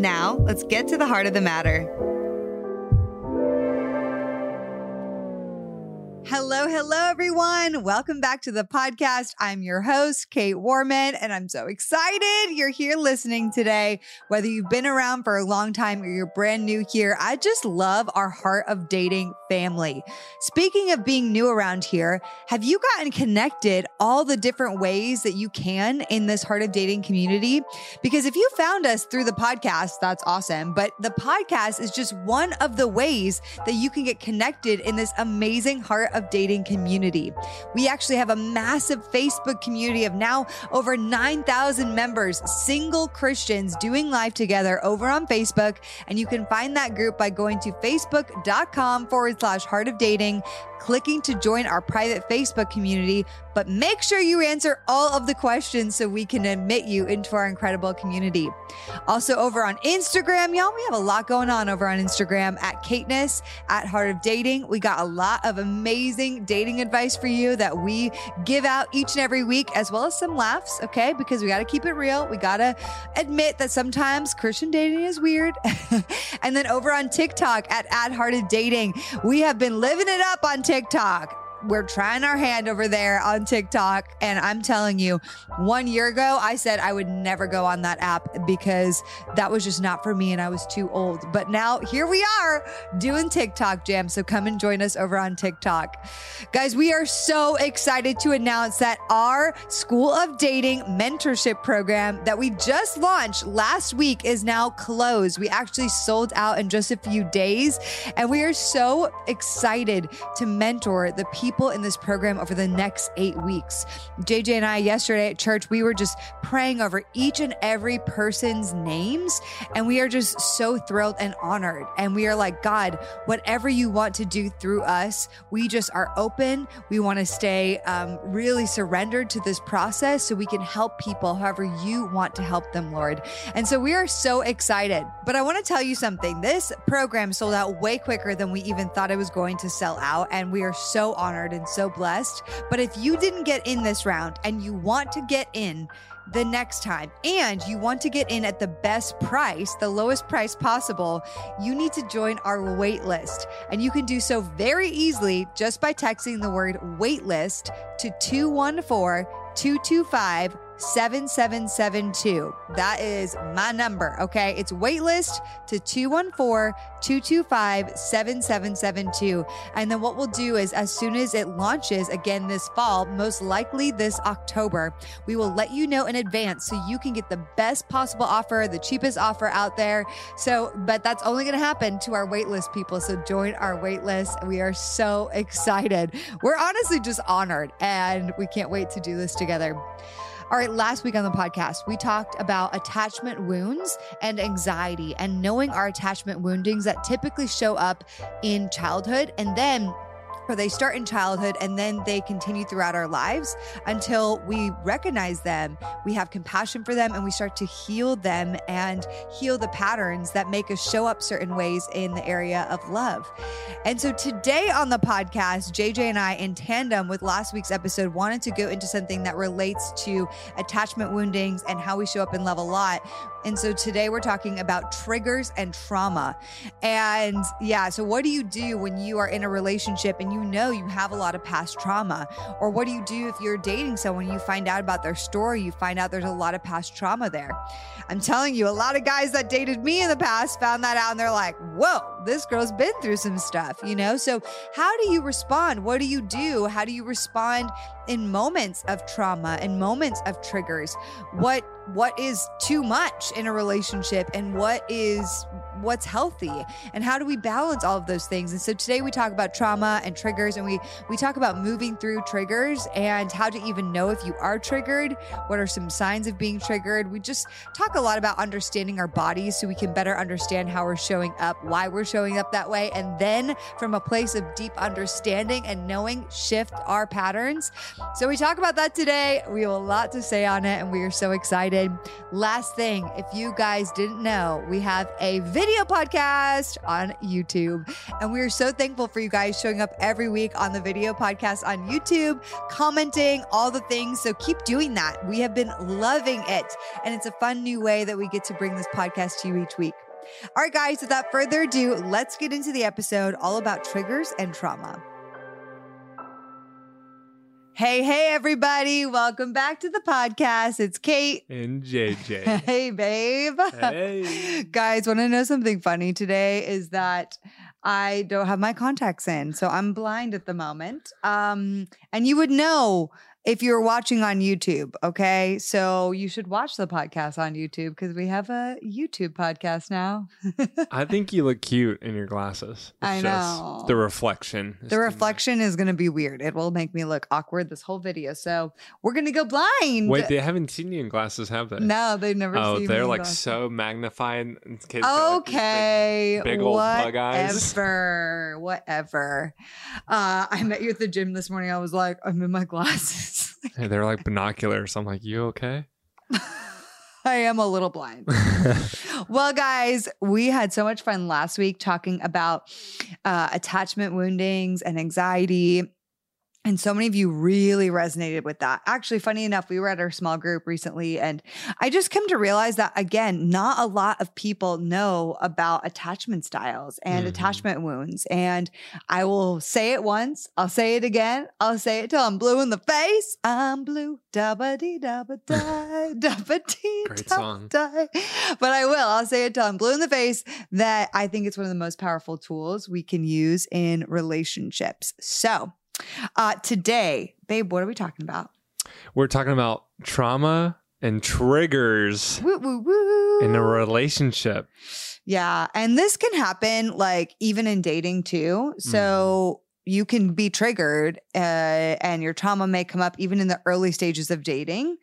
Now, let's get to the heart of the matter. Hello, hello, everyone. Welcome back to the podcast. I'm your host, Kait Warman, and I'm so excited you're here listening today. Whether you've been around for a long time or you're brand new here, I just love our Heart of Dating family. Speaking of being new around here, have you gotten connected all the different ways that you can in this Heart of Dating community? Because if you found us through the podcast, that's awesome. But the podcast is just one of the ways that you can get connected in this amazing Heart of of Dating community. We actually have a massive Facebook community of now over 9,000 members, single Christians doing life together over on Facebook. And you can find that group by going to facebook.com forward slash heart of dating clicking to join our private Facebook community, but make sure you answer all of the questions so we can admit you into our incredible community. Also, over on Instagram, y'all, we have a lot going on over on Instagram at Kaitness, at Heart of Dating. We got a lot of amazing dating advice for you that we give out each and every week, as well as some laughs, okay? Because we got to keep it real. We got to admit that sometimes Christian dating is weird. and then over on TikTok at At Heart of Dating, we have been living it up on TikTok TikTok we're trying our hand over there on TikTok. And I'm telling you, one year ago, I said I would never go on that app because that was just not for me and I was too old. But now here we are doing TikTok jam. So come and join us over on TikTok. Guys, we are so excited to announce that our School of Dating mentorship program that we just launched last week is now closed. We actually sold out in just a few days. And we are so excited to mentor the people people in this program over the next eight weeks. JJ and I, yesterday at church, we were just praying over each and every person's names. And we are just so thrilled and honored. And we are like, God, whatever you want to do through us, we just are open. We want to stay um, really surrendered to this process so we can help people however you want to help them, Lord. And so we are so excited. But I want to tell you something this program sold out way quicker than we even thought it was going to sell out. And we are so honored honored and so blessed. But if you didn't get in this round and you want to get in, the next time and you want to get in at the best price, the lowest price possible, you need to join our wait list. And you can do so very easily just by texting the word waitlist to 214 225 7772. That is my number. Okay. It's waitlist to 214 225 7772. And then what we'll do is, as soon as it launches again this fall, most likely this October, we will let you know in advance so you can get the best possible offer, the cheapest offer out there. So, but that's only going to happen to our waitlist people. So join our waitlist. We are so excited. We're honestly just honored and we can't wait to do this together. All right, last week on the podcast, we talked about attachment wounds and anxiety and knowing our attachment woundings that typically show up in childhood and then they start in childhood and then they continue throughout our lives until we recognize them, we have compassion for them, and we start to heal them and heal the patterns that make us show up certain ways in the area of love. And so today on the podcast, JJ and I, in tandem with last week's episode, wanted to go into something that relates to attachment woundings and how we show up in love a lot. And so today we're talking about triggers and trauma. And yeah, so what do you do when you are in a relationship and you know you have a lot of past trauma? Or what do you do if you're dating someone, you find out about their story, you find out there's a lot of past trauma there? I'm telling you, a lot of guys that dated me in the past found that out and they're like, whoa, this girl's been through some stuff, you know? So how do you respond? What do you do? How do you respond in moments of trauma, in moments of triggers? What what is too much in a relationship and what is what's healthy and how do we balance all of those things. And so today we talk about trauma and triggers and we we talk about moving through triggers and how to even know if you are triggered, what are some signs of being triggered. We just talk a lot about understanding our bodies so we can better understand how we're showing up, why we're showing up that way, and then from a place of deep understanding and knowing shift our patterns. So we talk about that today. We have a lot to say on it and we are so excited. Last thing, if you guys didn't know, we have a video podcast on YouTube. And we are so thankful for you guys showing up every week on the video podcast on YouTube, commenting, all the things. So keep doing that. We have been loving it. And it's a fun new way that we get to bring this podcast to you each week. All right, guys, without further ado, let's get into the episode all about triggers and trauma. Hey, hey, everybody. Welcome back to the podcast. It's Kait. And JJ. Hey, babe. Hey. Guys, want to know something funny today? Is that I don't have my contacts in. So I'm blind at the moment. Um, and you would know if you're watching on YouTube, okay? So you should watch the podcast on YouTube because we have a YouTube podcast now. I think you look cute in your glasses. It's I just know. The reflection. the reflection is going to be weird. It will make me look awkward this whole video. So we're going to go blind. Wait, they haven't seen you in glasses, have they? no, they've never Oh, they're like glasses. so magnified. got, like, big- Okay. big old bug eyes. Whatever. Whatever. Uh, I met you at the gym this morning. I was like, I'm in my glasses. Hey, they're like binoculars. I'm like, you okay? I am a little blind. well, guys, we had so much fun last week talking about uh, attachment woundings and anxiety. And so many of you really resonated with that. Actually, funny enough, we were at our small group recently, and I just come to realize that, again, not a lot of people know about attachment styles and Mhm. attachment wounds. And I will say it once, I'll say it again, I'll say it till I'm blue in the face. I'm blue, dabba dee dabba die, dabba dee Great dabba song. die. But I will, I'll say it till I'm blue in the face that I think it's one of the most powerful tools we can use in relationships. So, uh, today, babe, what are we talking about? We're talking about trauma and triggers Woo, woo, woo. in a relationship. Yeah. And this can happen like even in dating too. So you can be triggered uh, and your trauma may come up even in the early stages of dating.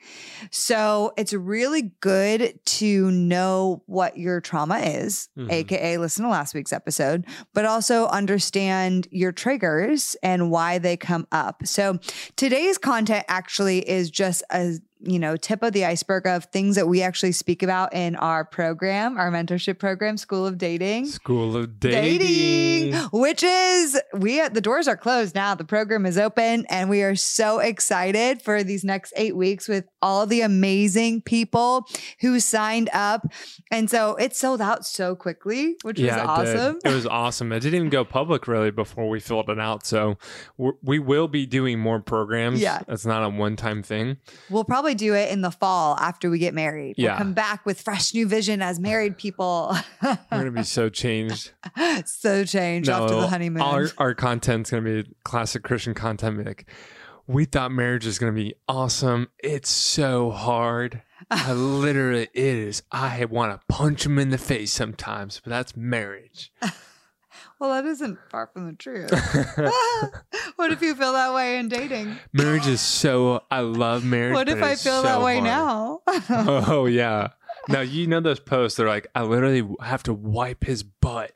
So it's really good to know what your trauma is, Mhm. AKA listen to last week's episode, but also understand your triggers and why they come up. So today's content actually is just a you know tip of the iceberg of things that we actually speak about in our program our mentorship program school of dating School of dating. dating, which is we at the doors are closed now. The program is open, and we are so excited for these next eight weeks with all the amazing people who signed up. And so it sold out so quickly, which Yeah, was it awesome. It was awesome. It didn't even go public really before we filled it out. So we're, we will be doing more programs. Yeah. It's not a one time thing. We'll probably do it in the fall after we get married. We'll Yeah. come back with fresh new vision as married people. We're going to be so changed. so changed after the honeymoon. Our, our content's going to be classic Christian content. Like, we thought marriage is going to be awesome. It's so hard. I literally, it is. I want to punch him in the face sometimes, but that's marriage. Well, that isn't far from the truth. what if you feel that way in dating? marriage is so, I love marriage. What if I feel so that way hard. now? Oh yeah. Now you know those posts. They're like, I literally have to wipe his butt.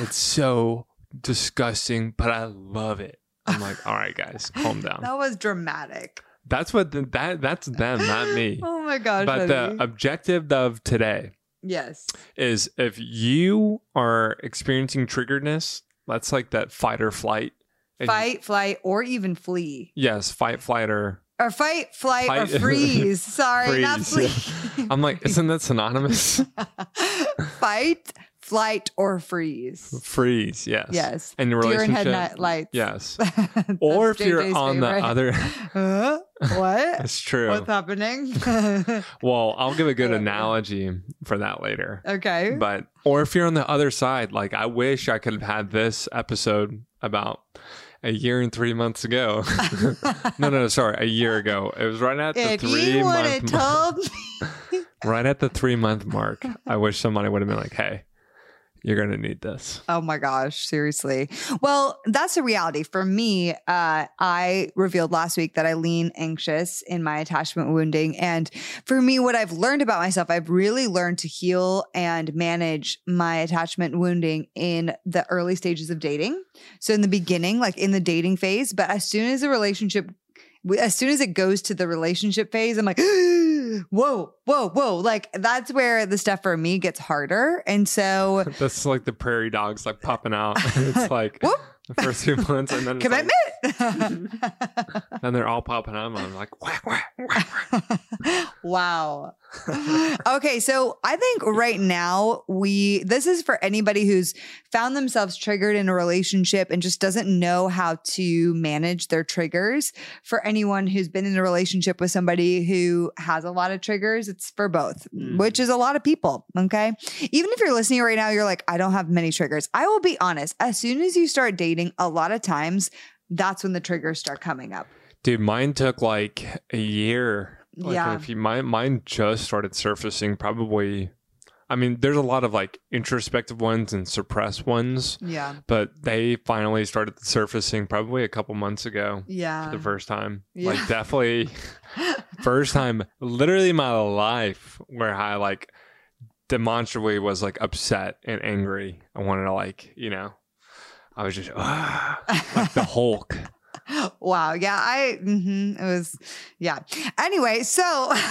It's so disgusting, but I love it. I'm like, all right, guys, calm down. that was dramatic. That's what the, that that's them, not me. Oh my gosh. But honey. the objective of today yes. is if you are experiencing triggeredness, that's like that fight or flight. and- Fight, flight, or even flee. Yes, fight, flight, or Or fight, flight, or freeze. Sorry, not flee. I'm like, isn't that synonymous? fight, flight, or freeze. Freeze, yes. Yes. And your Deer in relationship. headlights. Yes. Or if you're JJ's on favorite. the other Huh? What? That's true. What's happening? Well, I'll give a good analogy for that later. okay. But or if you're on the other side, like I wish I could have had this episode about a year and three months ago. no, no, no, sorry, a year ago. It was right at the three you would have month mark. me. Right at the three month mark. I wish somebody would have been like, "Hey, You're gonna need this. Oh my gosh, seriously. Well, that's the reality. For me, uh, I revealed last week that I lean anxious in my attachment wounding. And for me, what I've learned about myself, I've really learned to heal and manage my attachment wounding in the early stages of dating. So in the beginning, like in the dating phase, but as soon as the relationship as soon as it goes to the relationship phase, I'm like, whoa, whoa, whoa. Like that's where the stuff for me gets harder. And so That's like the prairie dogs like popping out. it's like Whoop. The first few months and then it's like- commitment. and they're all popping up, and I'm like, whack, whack, whack, whack. wow. okay, so I think right now we this is for anybody who's found themselves triggered in a relationship and just doesn't know how to manage their triggers. For anyone who's been in a relationship with somebody who has a lot of triggers, it's for both, Mm. which is a lot of people, okay? Even if you're listening right now you're like I don't have many triggers. I will be honest, as soon as you start dating, a lot of times that's when the triggers start coming up. Dude, mine took like a year. Like Yeah. Mine, mine just started surfacing probably. I mean, there's a lot of like introspective ones and suppressed ones, Yeah. but they finally started surfacing probably a couple months ago Yeah. for the first time. Yeah. Like, definitely first time literally in my life where I like demonstrably was like upset and angry. I wanted to like, you know, I was just ah, like the Hulk. wow. Yeah. I, mhm, it was, yeah. Anyway, so.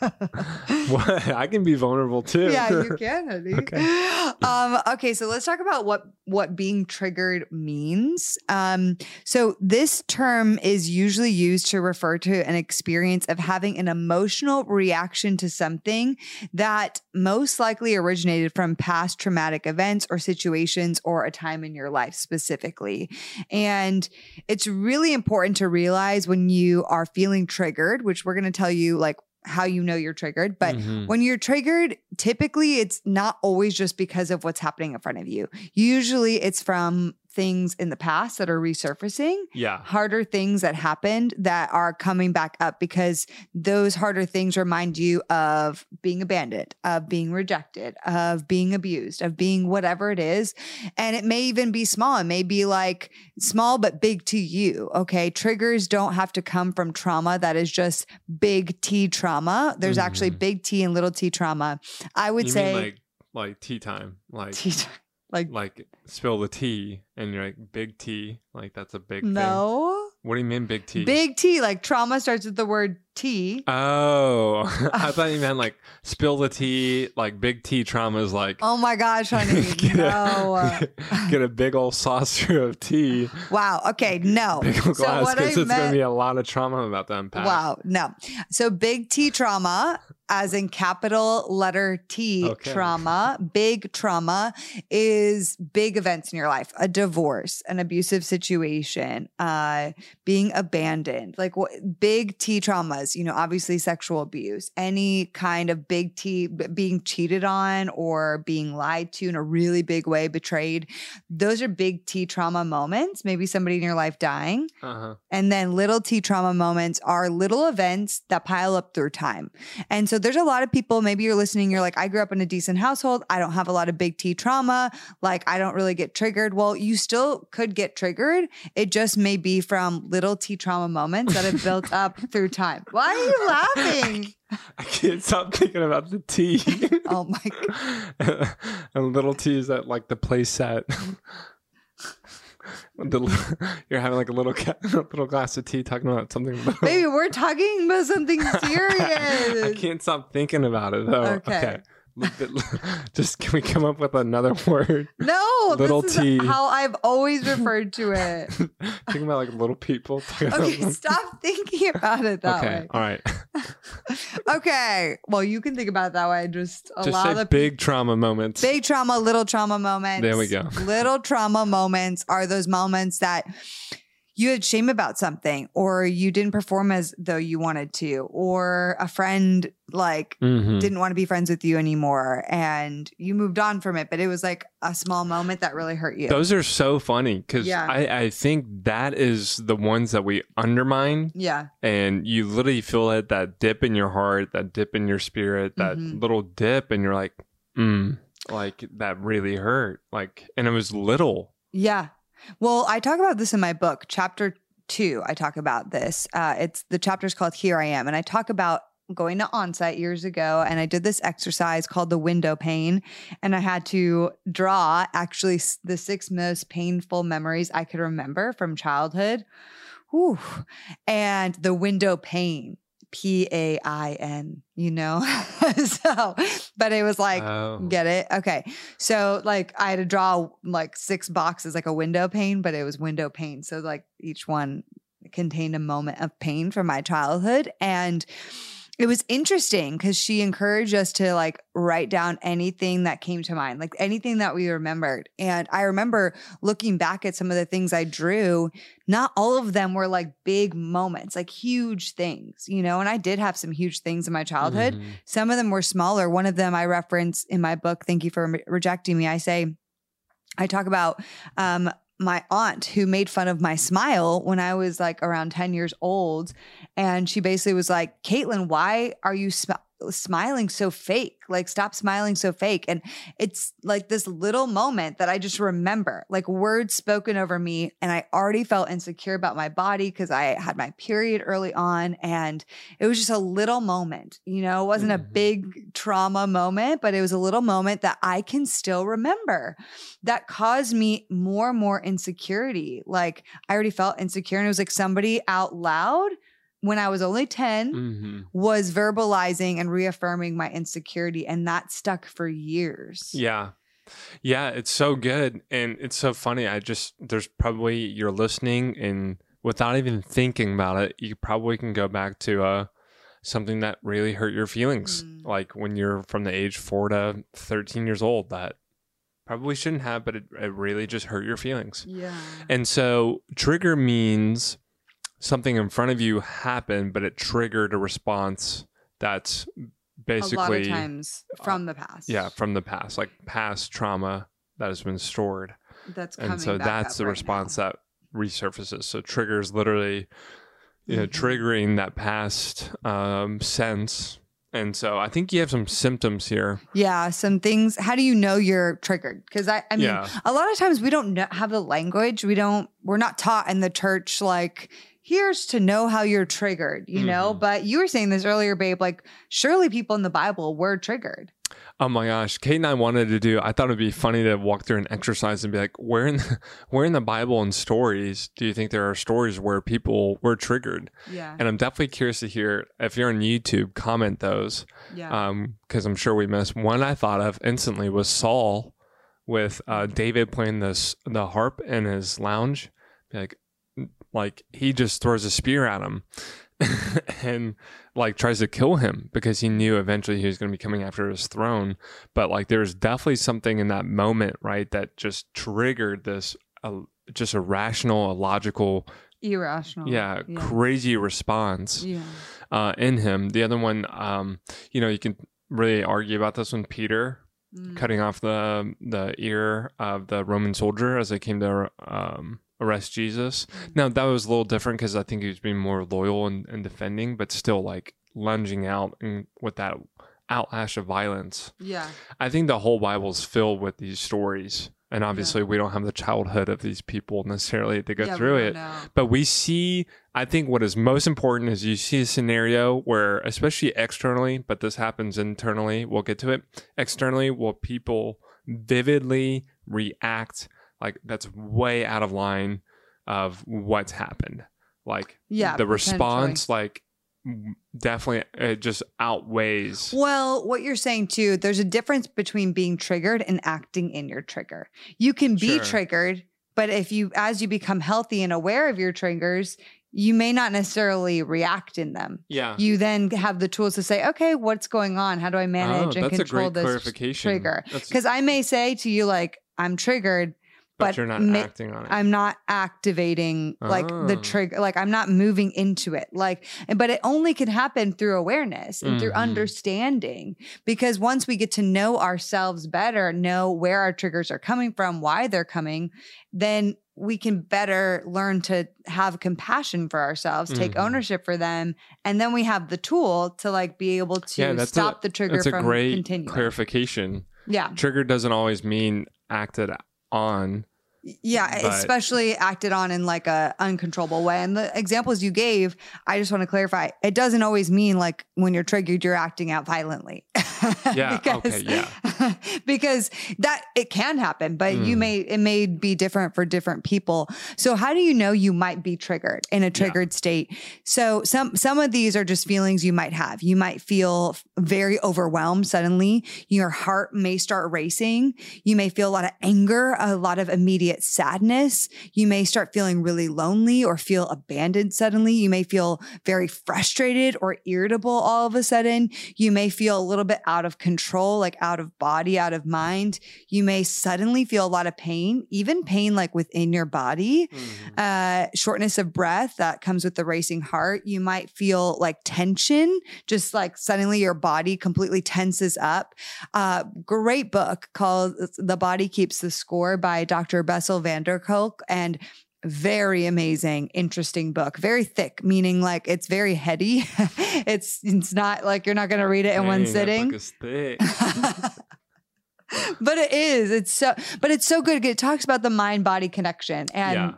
what? I can be vulnerable too. yeah, you can, honey. Okay. Um, okay, so let's talk about what what being triggered means. Um, so this term is usually used to refer to an experience of having an emotional reaction to something that most likely originated from past traumatic events or situations or a time in your life specifically. And it's really important to realize when you are feeling triggered, which we're going to tell you like how you know you're triggered, but Mhm. when you're triggered, typically it's not always just because of what's happening in front of you. Usually it's from things in the past that are resurfacing, yeah. harder things that happened that are coming back up because those harder things remind you of being abandoned, of being rejected, of being abused, of being whatever it is. And it may even be small. It may be like small but big to you. Okay. Triggers don't have to come from trauma that is just big T trauma. There's actually Mhm. big T and little T trauma. I would you say mean like like tea time, like T like like spill the tea, and you're like big T, like that's a big thing. no. What do you mean big T? Big T, like trauma starts with the word T. Oh, I thought you meant like spill the tea, like big T trauma is like Oh my gosh, honey. get, no. a, get a big old saucer of tea, Wow. Okay. No. big old So glass, because it's going to be a lot of trauma about to unpack. Wow. No. So big T trauma, as in capital letter T Okay. trauma, big trauma is big events in your life a divorce, an abusive situation, uh, being abandoned, like what big T traumas, you know, obviously sexual abuse, any kind of big T being cheated on or being lied to in a really big way, betrayed. Those are big T trauma moments. Maybe somebody in your life dying. Uh-huh. And then little T trauma moments are little events that pile up through time. And so there's a lot of people, maybe you're listening, you're like, I grew up in a decent household. I don't have a lot of big T trauma. Like, I don't really get triggered. Well, you still could get triggered. It just may be from little T trauma moments that have built up through time. Why are you laughing? I can't stop thinking about the tea. Oh my God. and little tea is at like the play set. The- you're having like a little ca- little glass of tea talking about something. About, Baby, we're talking about something serious. I can't stop thinking about it though. Okay. Just can we come up with another word? No, Little this T. how I've always referred to it. Thinking about like little people. Okay, stop thinking about it that okay. way. All right. Okay. Well, you can think about it that way. Just a lot. Just say big trauma moments. big trauma, little trauma moments. There we go. Little trauma moments are those moments that you had shame about something or you didn't perform as though you wanted to or a friend like Mhm. didn't want to be friends with you anymore and you moved on from it but it was like a small moment that really hurt you Those are so funny because Yeah. I, I think that is the ones that we undermine yeah and you literally feel it that dip in your heart, that dip in your spirit, that Mhm. little dip, and you're like, mm, like that really hurt. Like, and it was little. Yeah. Well, I talk about this in my book, chapter two. I talk about this. Uh, it's the chapter's called Here I Am. And I talk about going to onsite years ago and I did this exercise called the window pane and I had to draw actually the six most painful memories I could remember from childhood. Whew. And the window pane P A I N, you know? so, but it was like, Oh. get it? Okay. So, like, I had to draw like six boxes, like a window pane, but it was window pane. So, like, each one contained a moment of pain from my childhood. And it was interesting because she encouraged us to like write down anything that came to mind, like anything that we remembered. And I remember looking back at some of the things I drew, not all of them were like big moments, like huge things, you know. And I did have some huge things in my childhood. Mhm. Some of them were smaller. One of them I reference in my book, Thank You for Re- Rejecting Me. I say, I talk about um, my aunt who made fun of my smile when I was like around 10 years old. And she basically was like, Caitlin, why are you sm- smiling so fake? Like, stop smiling so fake. And it's like this little moment that I just remember, like words spoken over me. And I already felt insecure about my body because I had my period early on. And it was just a little moment, you know, it wasn't a Mhm. big trauma moment, but it was a little moment that I can still remember that caused me more and more insecurity. Like I already felt insecure, and it was like somebody out loud when I was only 10 Mhm. was verbalizing and reaffirming my insecurity, and that stuck for years. Yeah. Yeah, it's so good. And it's so funny. I just, there's probably, you're listening and without even thinking about it, you probably can go back to uh, something that really hurt your feelings. Mm. Like when you're from the age four to 13 years old, that probably shouldn't have, but it, it really just hurt your feelings. Yeah. And so trigger means something in front of you happened, but it triggered a response that's basically times from the past. yeah from the past, like past trauma that has been stored, That's coming and so that's the right response now. that resurfaces. So triggers literally, you know, Mhm. triggering that past um, sense. And so I think you have some symptoms here. Yeah, some things. How do you know you're triggered? Because I, I mean, yeah. a lot of times we don't know, have the language. We don't. We're not taught in the church like here's to know how you're triggered. You know. Mhm. But you were saying this earlier, babe. Like surely people in the Bible were triggered. Oh my gosh, Kait and I wanted to do. I thought it'd be funny to walk through an exercise and be like, "Where in the, where in the Bible and stories do you think there are stories where people were triggered?" Yeah. And I'm definitely curious to hear if you're on YouTube, comment those Yeah. um because I'm sure we missed. One I thought of instantly was Saul with uh, David playing this the harp in his lounge, like like he just throws a spear at him. and like tries to kill him because he knew eventually he was going to be coming after his throne but like there's definitely something in that moment right that just triggered this uh, just a rational a logical Irrational. yeah, Yeah. crazy response yeah. uh, in him the other one um you know you can really argue about this one peter Mm. cutting off the the ear of the roman soldier as they came to um arrest jesus Mm. now that was a little different because i think he was being more loyal and, and defending but still like lunging out and with that outlash of violence Yeah. i think the whole Bible is filled with these stories and obviously we don't have the childhood of these people necessarily to go Yeah, through it know. but we see i think what is most important is you see a scenario where especially externally but this happens internally we'll get to it externally will people vividly react like that's way out of line of what's happened like Yeah, the response like definitely it just outweighs Well, what you're saying too, there's a difference between being triggered and acting in your trigger. You can be Sure. triggered, but if you, as you become healthy and aware of your triggers, you may not necessarily react in them. yeah You then have the tools to say, okay, what's going on? How do I manage oh, and control this trigger? Because I may say to you, like, I'm triggered, but, but you're not ma- acting on it I'm not activating like the Oh. trigger, like I'm not moving into it. Like, but it only can happen through awareness and through Mhm. understanding. Because once we get to know ourselves better, know where our triggers are coming from, why they're coming, then we can better learn to have compassion for ourselves, take Mhm. ownership for them, and then we have the tool to like be able to Yeah, that's a- stop the trigger That's a great continuing. clarification Yeah. Trigger doesn't always mean acted on. Yeah, But- especially acted on in like a uncontrollable way. And the examples you gave, I just want to clarify, it doesn't always mean like when you're triggered, you're acting out violently. Yeah, okay, yeah. because that it can happen, but you Mm. may it may be different for different people. So how do you know you might be triggered in a triggered state? So some some of these are just feelings you might have. You might feel very overwhelmed suddenly. Your heart may start racing. You may feel a lot of anger, a lot of immediate sadness. You may start feeling really lonely or feel abandoned suddenly. You may feel very frustrated or irritable all of a sudden. You may feel a little bit out of control, like out of body, out of mind. You may suddenly feel a lot of pain, even pain like within your body uh, shortness of breath that comes with the racing heart. You might feel like tension, just like suddenly your body completely tenses up. Uh, great book called The Body Keeps the Score by Dr. Bessel van der Kolk. And very amazing, interesting book. Very thick, meaning like it's very heady. it's it's not like you're not going to read it in one Dang, that sitting. book is thick. but it is. It's so but it's so good. It talks about the mind body connection and yeah.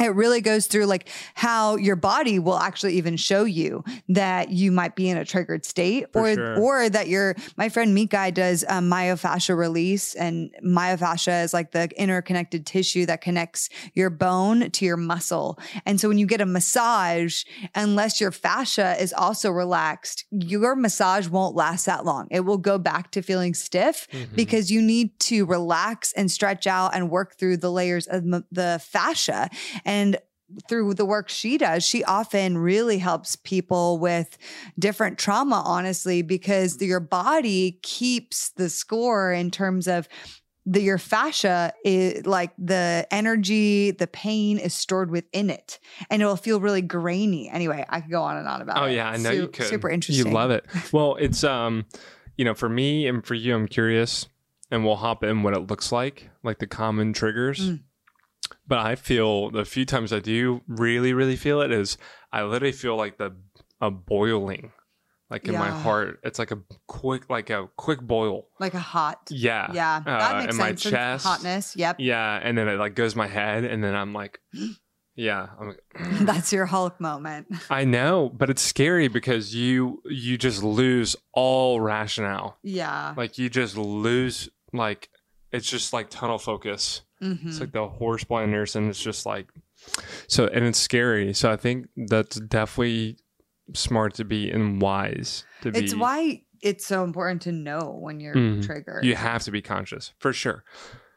It really goes through like how your body will actually even show you that you might be in a triggered state For or sure. or that your my friend Meek guy does um, myofascia release and myofascia is like the interconnected tissue that connects your bone to your muscle and so when you get a massage unless your fascia is also relaxed your massage won't last that long it will go back to feeling stiff Mhm. because you need to relax and stretch out and work through the layers of m- the fascia. And through the work she does, she often really helps people with different trauma, honestly, because your body keeps the score in terms of the your fascia is like the energy, the pain is stored within it, and it will feel really grainy. Anyway, I could go on and on about Oh it. yeah, I know you could. Super interesting. You love it. Well, it's um, you know, for me and for you, I'm curious, and we'll hop in what it looks like, like the common triggers. Mm. But I feel the few times I do really, really feel it is I literally feel like the a boiling, like in my heart. It's like a quick, like a quick boil. like a hot. Yeah, Yeah, that Uh, makes in my sense. And chest. Hotness. Yep. yeah, and then it like goes my head, and then I'm like, yeah, I'm like, That's your Hulk moment. I know, but it's scary because you you just lose all rationale. Yeah. Like you just lose like it's just like tunnel focus. Mhm. It's like the horse blinders and it's just like so and it's scary. So I think that's definitely smart to be and wise to be It's why it's so important to know when you're Mhm. triggered. you have to be conscious for sure.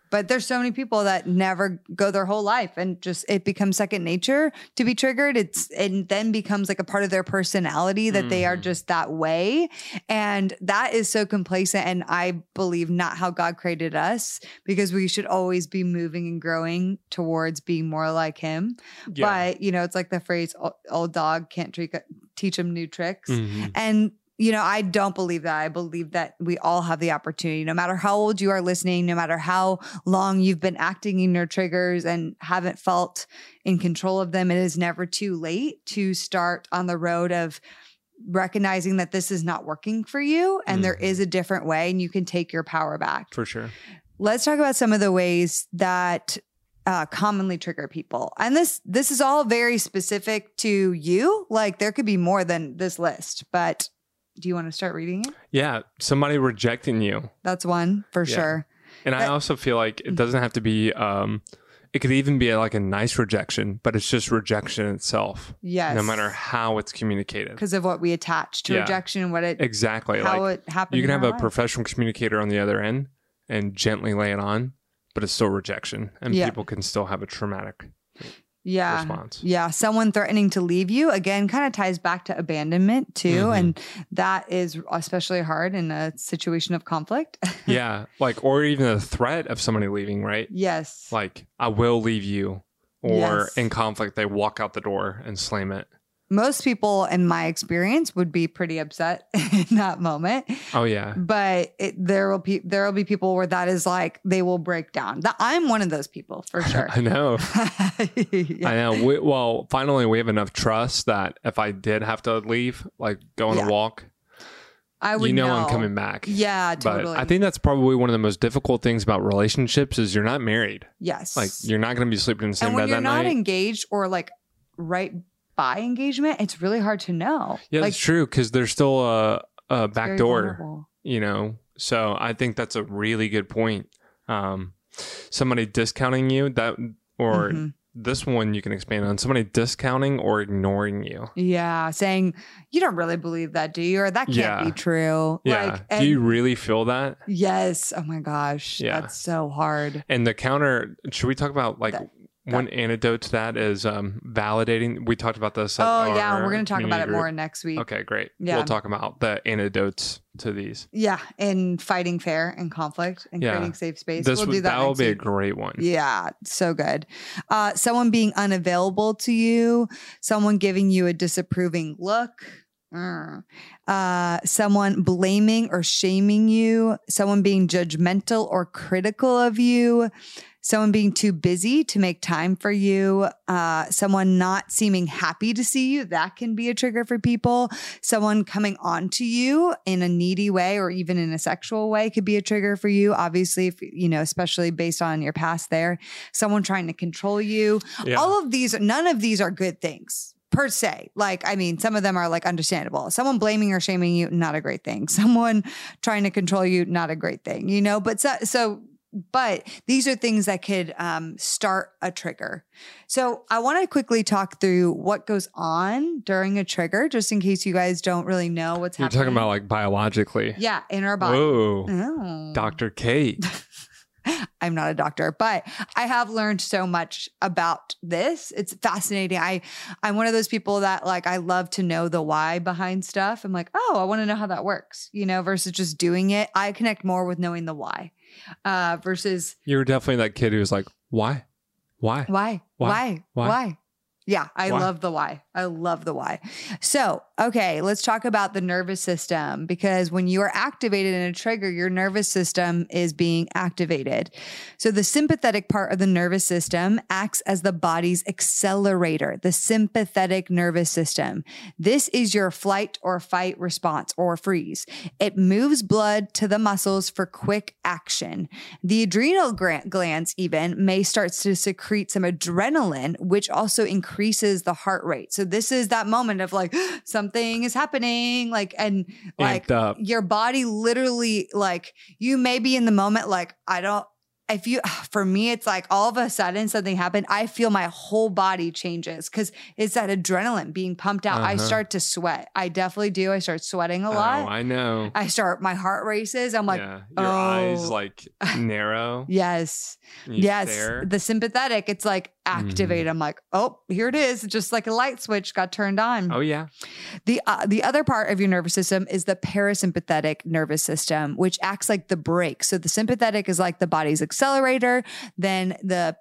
But there's so many people that never go their whole life and just it becomes second nature to be triggered. It's it then becomes like a part of their personality that they are Mhm. just that way. And that is so complacent and I believe not how God created us because we should always be moving and growing towards being more like him. Yeah. But, you know, it's like the phrase "Old- dog can't treat, teach him new tricks. Mhm. And you know, I don't believe that. I believe that we all have the opportunity, no matter how old you are listening, no matter how long you've been acting in your triggers and haven't felt in control of them, it is never too late to start on the road of recognizing that this is not working for you and there Mhm. is a different way and you can take your power back. For sure. Let's talk about some of the ways that uh, commonly trigger people. And this this is all very specific to you. Like there could be more than this list, but do you want to start reading it? Yeah. Somebody rejecting you. That's one for Yeah. sure. And I also feel like it doesn't have to be um it could even be like a nice rejection, but it's just rejection itself. Yes. No matter how it's communicated. because of what we attach to Yeah. rejection and what it Exactly. how like it happens. you can have a life. professional communicator on the other end and gently lay it on, but it's still rejection. And Yeah. people can still have a traumatic yeah. response. Yeah, someone threatening to leave you again kind of ties back to abandonment too. Mhm. And that is especially hard in a situation of conflict. yeah. Like or even the threat of somebody leaving, right? yes. Like, I will leave you. Or Yes. in conflict, they walk out the door and slam it. Most people, in my experience, would be pretty upset in that moment. Oh yeah. But it, there will be there will be people where that is like they will break down. That I'm one of those people for sure. I know. Yeah. I know. We, well, finally, we have enough trust that if I did have to leave, like go on Yeah. a walk, I would you know, I'm coming back. Yeah, But totally. I think that's probably one of the most difficult things about relationships is you're not married. yes. Like you're not going to be sleeping in the same and when bed you're that not night. engaged or like right by engagement, it's really hard to know. yeah, like that's true because there's still a, a back door. vulnerable. you know so i think that's a really good point um somebody discounting you that or Mhm. this one you can expand on somebody discounting or ignoring you Yeah, saying you don't really believe that, do you? Or that can't Yeah. be true. yeah Like, do you really feel that yes. Oh my gosh, Yeah. that's so hard. and the counter should we talk about like That- one antidote to that is um validating we talked about this Oh yeah, we're gonna talk about it more group. next week. okay great Yeah. we'll talk about the antidotes to these Yeah, and fighting fair and conflict and Yeah. creating safe space. this we'll do that. that will be a great one Yeah, so good. Uh, someone being unavailable to you, someone giving you a disapproving look, uh, someone blaming or shaming you, someone being judgmental or critical of you, someone being too busy to make time for you, uh, someone not seeming happy to see you. That can be a trigger for people. Someone coming on to you in a needy way or even in a sexual way could be a trigger for you. Obviously, if, you know, especially based on your past there. Someone trying to control you. yeah All of these, none of these are good things per se. Like, I mean, some of them are like understandable. Someone blaming or shaming you, not a great thing. Someone trying to control you, not a great thing, you know? But so, so but these are things that could um, start a trigger. So I want to quickly talk through what goes on during a trigger, just in case you guys don't really know what's happening. you're talking about like biologically yeah, in our body. whoa Oh. dr kait I'm not a doctor, but I have learned so much about this. It's fascinating. I I'm one of those people that like I love to know the why behind stuff. I'm like, "Oh, I want to know how that works." You know, versus just doing it. I connect more with knowing the why. Uh versus You were definitely that kid who was like, why? Why? why? Why? Why? Why? Why? Yeah, I Why? love the why. I love the why. So, okay, let's talk about the nervous system because when you are activated in a trigger, your nervous system is being activated. So, the sympathetic part of the nervous system acts as the body's accelerator, the sympathetic nervous system. This is your flight or fight response or freeze. It moves blood to the muscles for quick action. The adrenal glands, even, may start to secrete some adrenaline, which also increases the heart rate. So, this is that moment of like, something is happening, like, and like, your body literally, like, you may be in the moment, like, I don't. If you, for me, it's like all of a sudden something happened. I feel my whole body changes because it's that adrenaline being pumped out. I Uh-huh. start to sweat. I definitely do. I start sweating a Oh, lot. I know. I start, my heart races. I'm like, yeah. Your eyes oh. like narrow. yes, yes. stare. The sympathetic, it's like activate. I'm like, oh, here it is. Just like a light switch got turned on. oh yeah. The uh, the other part of your nervous system is the parasympathetic nervous system, which acts like the brake. So the sympathetic is like the body's accelerator, then the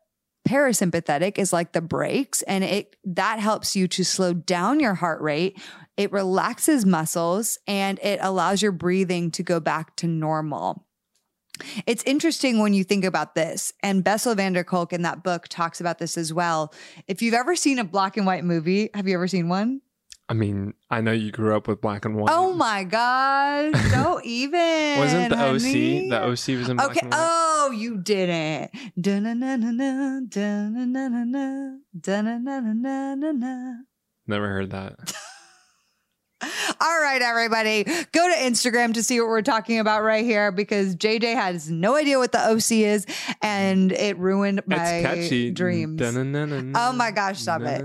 parasympathetic is like the brakes and it that helps you to slow down your heart rate. It relaxes muscles and it allows your breathing to go back to normal. It's interesting when you think about this, and Bessel van der Kolk in that book talks about this as well. If you've ever seen a black and white movie, have you ever seen one? I mean, I know you grew up with black and white. Oh my gosh. Don't even. Wasn't the honey. OC? The OC was in black Okay. and white. Oh, you didn't. Never heard that. All right, everybody, go to Instagram to see what we're talking about right here because JJ has no idea what the OC is and it ruined my dreams. Oh my gosh, stop it.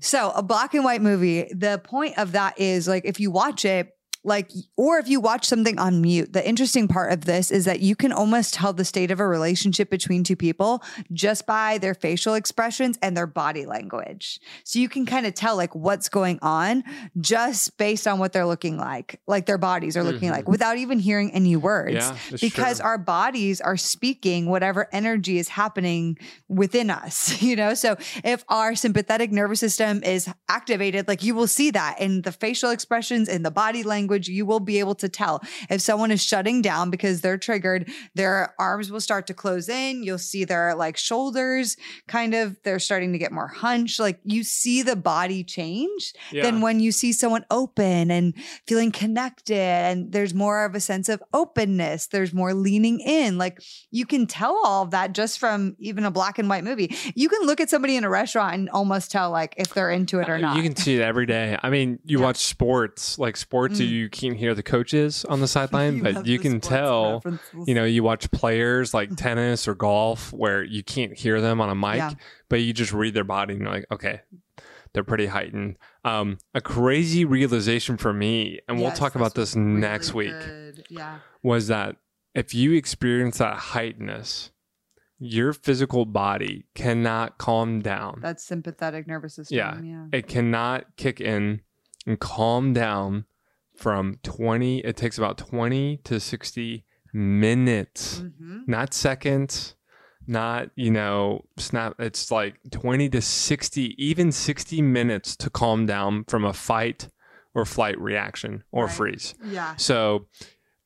So, a black and white movie, the point of that is like if you watch it, like, or if you watch something on mute, the interesting part of this is that you can almost tell the state of a relationship between two people just by their facial expressions and their body language. So you can kind of tell like what's going on just based on what they're looking like, like their bodies are looking Mhm. like without even hearing any words Yeah, because true. our bodies are speaking whatever energy is happening within us, you know? So if our sympathetic nervous system is activated, like you will see that in the facial expressions, in the body language, language, you will be able to tell if someone is shutting down because they're triggered, their arms will start to close in. You'll see their like shoulders kind of, they're starting to get more hunched. Like you see the body change Yeah. than when you see someone open and feeling connected. And there's more of a sense of openness. There's more leaning in. Like you can tell all of that just from even a black and white movie. You can look at somebody in a restaurant and almost tell like if they're into it or not. You can see it every day. I mean, you Yeah. watch sports, like sports, Mm. you can't hear the coaches on the sideline, You but you can tell. references. You know, you watch players like tennis or golf where you can't hear them on a mic, Yeah. but you just read their body and you're like, okay, they're pretty heightened. Um, a crazy realization for me, and we'll talk about this next week. Yeah. was that if you experience that heightness, your physical body cannot calm down. That sympathetic nervous system. Yeah. Yeah. it cannot kick in and calm down from 20 it takes about 20 to 60 minutes Mhm. not seconds not you know snap it's like 20 to 60 even 60 minutes to calm down from a fight or flight reaction or Right. freeze Yeah. so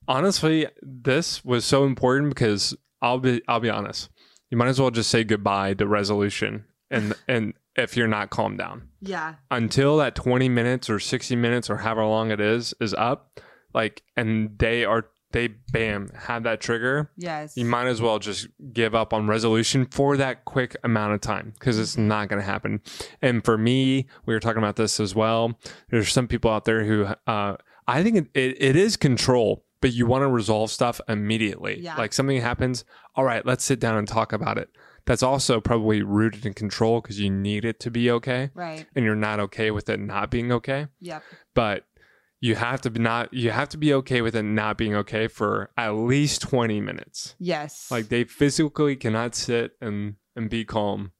honestly this was so important because i'll be i'll be honest you might as well just say goodbye to resolution and and if you're not calmed down Yeah. until that 20 minutes or 60 minutes or however long it is is up like and they are they bam have that trigger Yes. you might as well just give up on resolution for that quick amount of time because it's not going to happen and for me we were talking about this as well there's some people out there who uh, i think it, it, it is control but you want to resolve stuff immediately Yeah. like something happens all right let's sit down and talk about it that's also probably rooted in control because you need it to be okay Right. and you're not okay with it not being okay Yep. but you have to be not you have to be okay with it not being okay for at least 20 minutes Yes. like they physically cannot sit and and be calm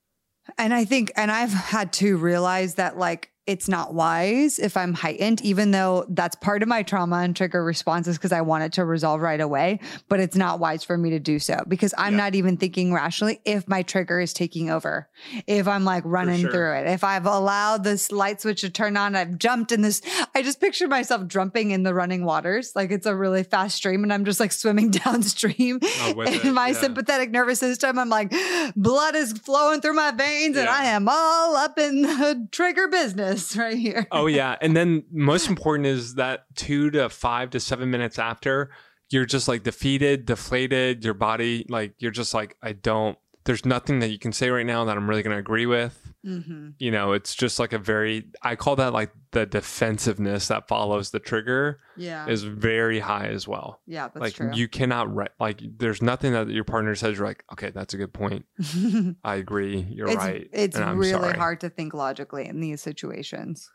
And I think, and I've had to realize that like it's not wise if I'm heightened, even though that's part of my trauma and trigger responses because I want it to resolve right away. But it's not wise for me to do so because I'm Yeah. not even thinking rationally if my trigger is taking over, if I'm like running sure. through it, if I've allowed this light switch to turn on, I've jumped in this. I just picture myself jumping in the running waters. Like it's a really fast stream and I'm just like swimming downstream. Oh, and it, my yeah. sympathetic nervous system, I'm like, blood is flowing through my veins and I am all up in the trigger business right here. oh yeah and then most important is that two to five to seven minutes after you're just like defeated deflated your body like you're just like i don't there's nothing that you can say right now that i'm really going to agree with Mm-hmm. you know it's just like a very i call that like the defensiveness that follows the trigger Yeah. is very high as well yeah, that's like true. you cannot re- like there's nothing that your partner says you're like okay that's a good point i agree you're it's right it's and I'm really sorry. hard to think logically in these situations.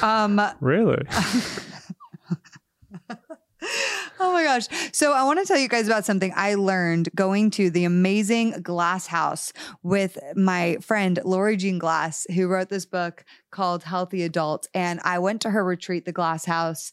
Um really oh my gosh. So I want to tell you guys about something I learned going to the amazing Glass House with my friend Lori Jean Glass, who wrote this book called Healthy Adult. And I went to her retreat, the Glass House,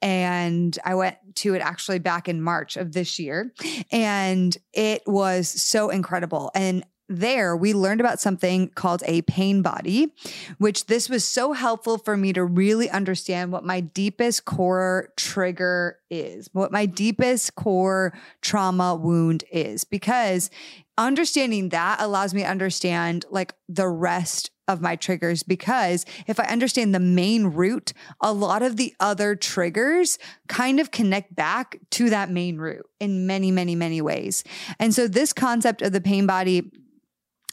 and I went to it actually back in March of this year. And it was so incredible. And there we learned about something called a pain body which this was so helpful for me to really understand what my deepest core trigger is, what my deepest core trauma wound is, because understanding that allows me to understand like the rest of my triggers. Because if I understand the main root, a lot of the other triggers kind of connect back to that main root in many, many, many ways. And so this concept of the pain body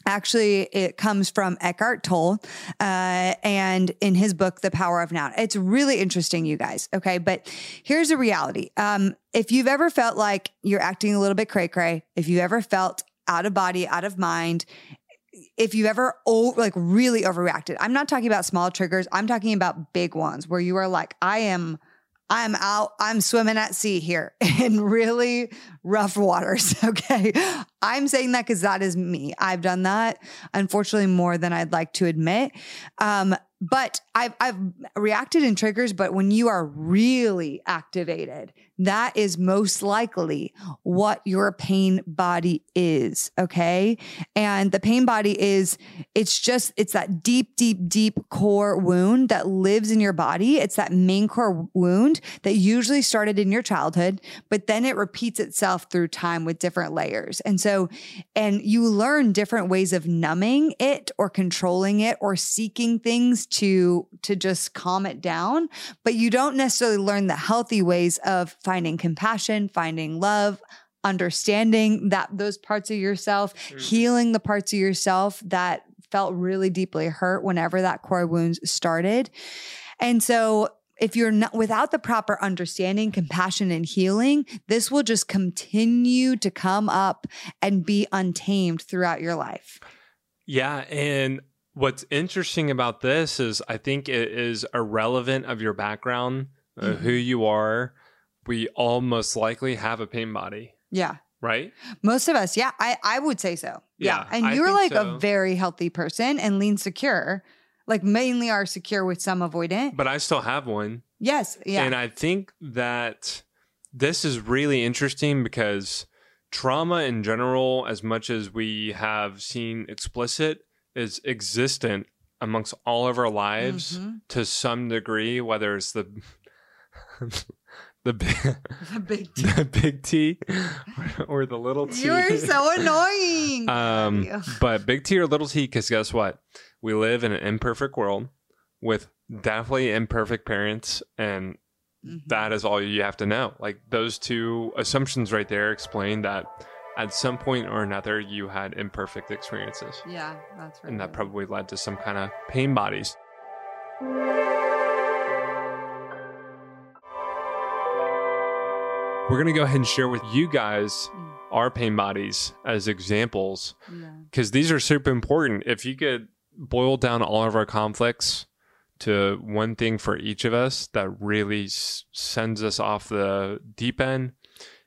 Actually, it comes from Eckhart Tolle, uh, and in his book, The Power of Now. It's really interesting, you guys. Okay, but here's the reality: um, if you've ever felt like you're acting a little bit cray cray, if you ever felt out of body, out of mind, if you ever like really overreacted, I'm not talking about small triggers. I'm talking about big ones where you are like, I am. I'm out, I'm swimming at sea here in really rough waters. Okay. I'm saying that because that is me. I've done that, unfortunately, more than I'd like to admit. Um, but I've I've reacted in triggers, but when you are really activated, that is most likely what your pain body is. Okay. And the pain body is, it's just, it's that deep, deep, deep core wound that lives in your body. It's that main core wound that usually started in your childhood, but then it repeats itself through time with different layers. And so, and you learn different ways of numbing it or controlling it or seeking things to, to just calm it down. But you don't necessarily learn the healthy ways of finding compassion, finding love, understanding that those parts of yourself, mm-hmm. healing the parts of yourself that felt really deeply hurt whenever that core wounds started. And so if you're not without the proper understanding, compassion, and healing, this will just continue to come up and be untamed throughout your life. Yeah. And what's interesting about this is I think it is irrelevant of your background, uh, mm-hmm. who you are, we all most likely have a pain body. Yeah. Right? Most of us, yeah. I, I would say so. Yeah. yeah. And you're like so. a very healthy person and lean secure, like mainly are secure with some avoidant. But I still have one. Yes. Yeah. And I think that this is really interesting because trauma in general, as much as we have seen explicit, is existent amongst all of our lives mm-hmm. to some degree, whether it's the the big, the big T, the big T or the little T. You are so annoying. um, but big T or little T, because guess what? We live in an imperfect world with definitely imperfect parents, and mm-hmm. that is all you have to know. Like those two assumptions right there explain that at some point or another you had imperfect experiences. Yeah, that's right. And that probably led to some kind of pain bodies. We're going to go ahead and share with you guys mm. our pain bodies as examples because yeah. these are super important. If you could boil down all of our conflicts to one thing for each of us that really s- sends us off the deep end